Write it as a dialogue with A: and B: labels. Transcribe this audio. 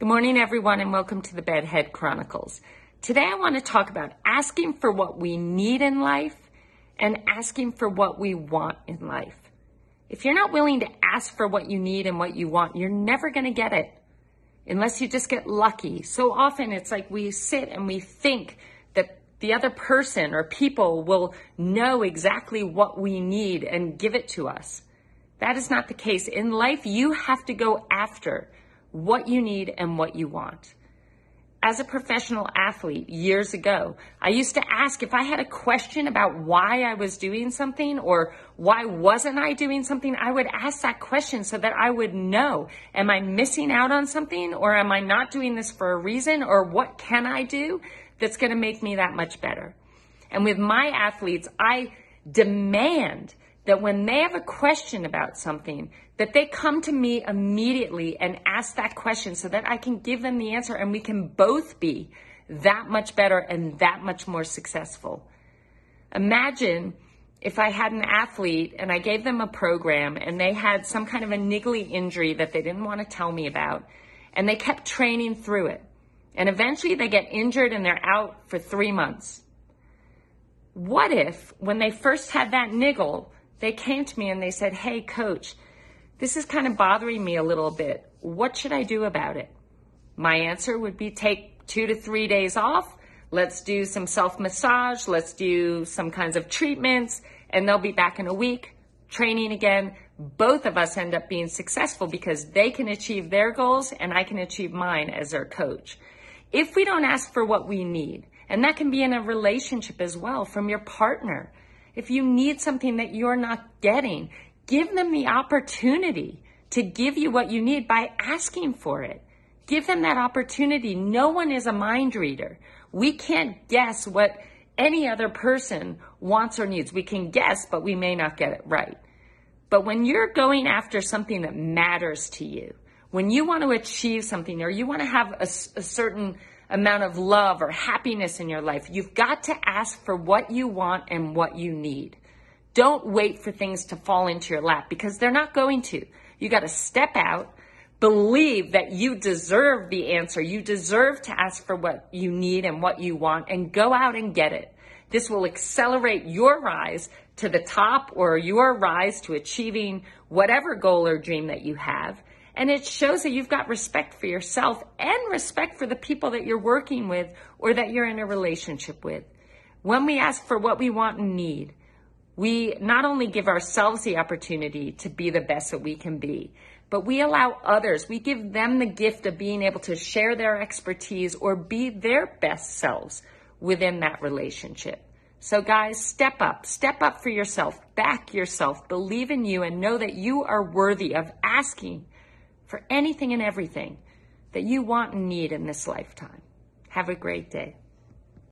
A: Good morning, everyone, and welcome to the Bedhead Chronicles. Today, I want to talk about asking for what we need in life and asking for what we want in life. If you're not willing to ask for what you need and what you want, you're never going to get it unless you just get lucky. So often it's like we sit and we think that the other person or people will know exactly what we need and give it to us. That is not the case. In life, you have to go after what you need and what you want. As a professional athlete years ago, I used to ask if I had a question about why I was doing something or why wasn't I doing something, I would ask that question so that I would know, am I missing out on something or am I not doing this for a reason or what can I do that's going to make me that much better? And with my athletes, I demand that when they have a question about something, that they come to me immediately and ask that question so that I can give them the answer and we can both be that much better and that much more successful. Imagine if I had an athlete and I gave them a program and they had some kind of a niggly injury that they didn't want to tell me about and they kept training through it. And eventually they get injured and they're out for three months. What if when they first had that niggle, they came to me and they said, Hey, coach, this is kind of bothering me a little bit. What should I do about it? My answer would be take two to three days off. Let's do some self massage. Let's do some kinds of treatments and they'll be back in a week training again. Both of us end up being successful because they can achieve their goals and I can achieve mine as their coach. If we don't ask for what we need, and that can be in a relationship as well from your partner, if you need something that you're not getting, give them the opportunity to give you what you need by asking for it. Give them that opportunity. No one is a mind reader. We can't guess what any other person wants or needs. We can guess, but we may not get it right. But when you're going after something that matters to you, when you want to achieve something or you want to have a, a certain amount of love or happiness in your life. You've got to ask for what you want and what you need. Don't wait for things to fall into your lap because they're not going to. You got to step out, believe that you deserve the answer. You deserve to ask for what you need and what you want and go out and get it. This will accelerate your rise to the top or your rise to achieving whatever goal or dream that you have. And it shows that you've got respect for yourself and respect for the people that you're working with or that you're in a relationship with. When we ask for what we want and need, we not only give ourselves the opportunity to be the best that we can be, but we allow others, we give them the gift of being able to share their expertise or be their best selves within that relationship. So, guys, step up, step up for yourself, back yourself, believe in you, and know that you are worthy of asking for anything and everything that you want and need in this lifetime. Have a great day.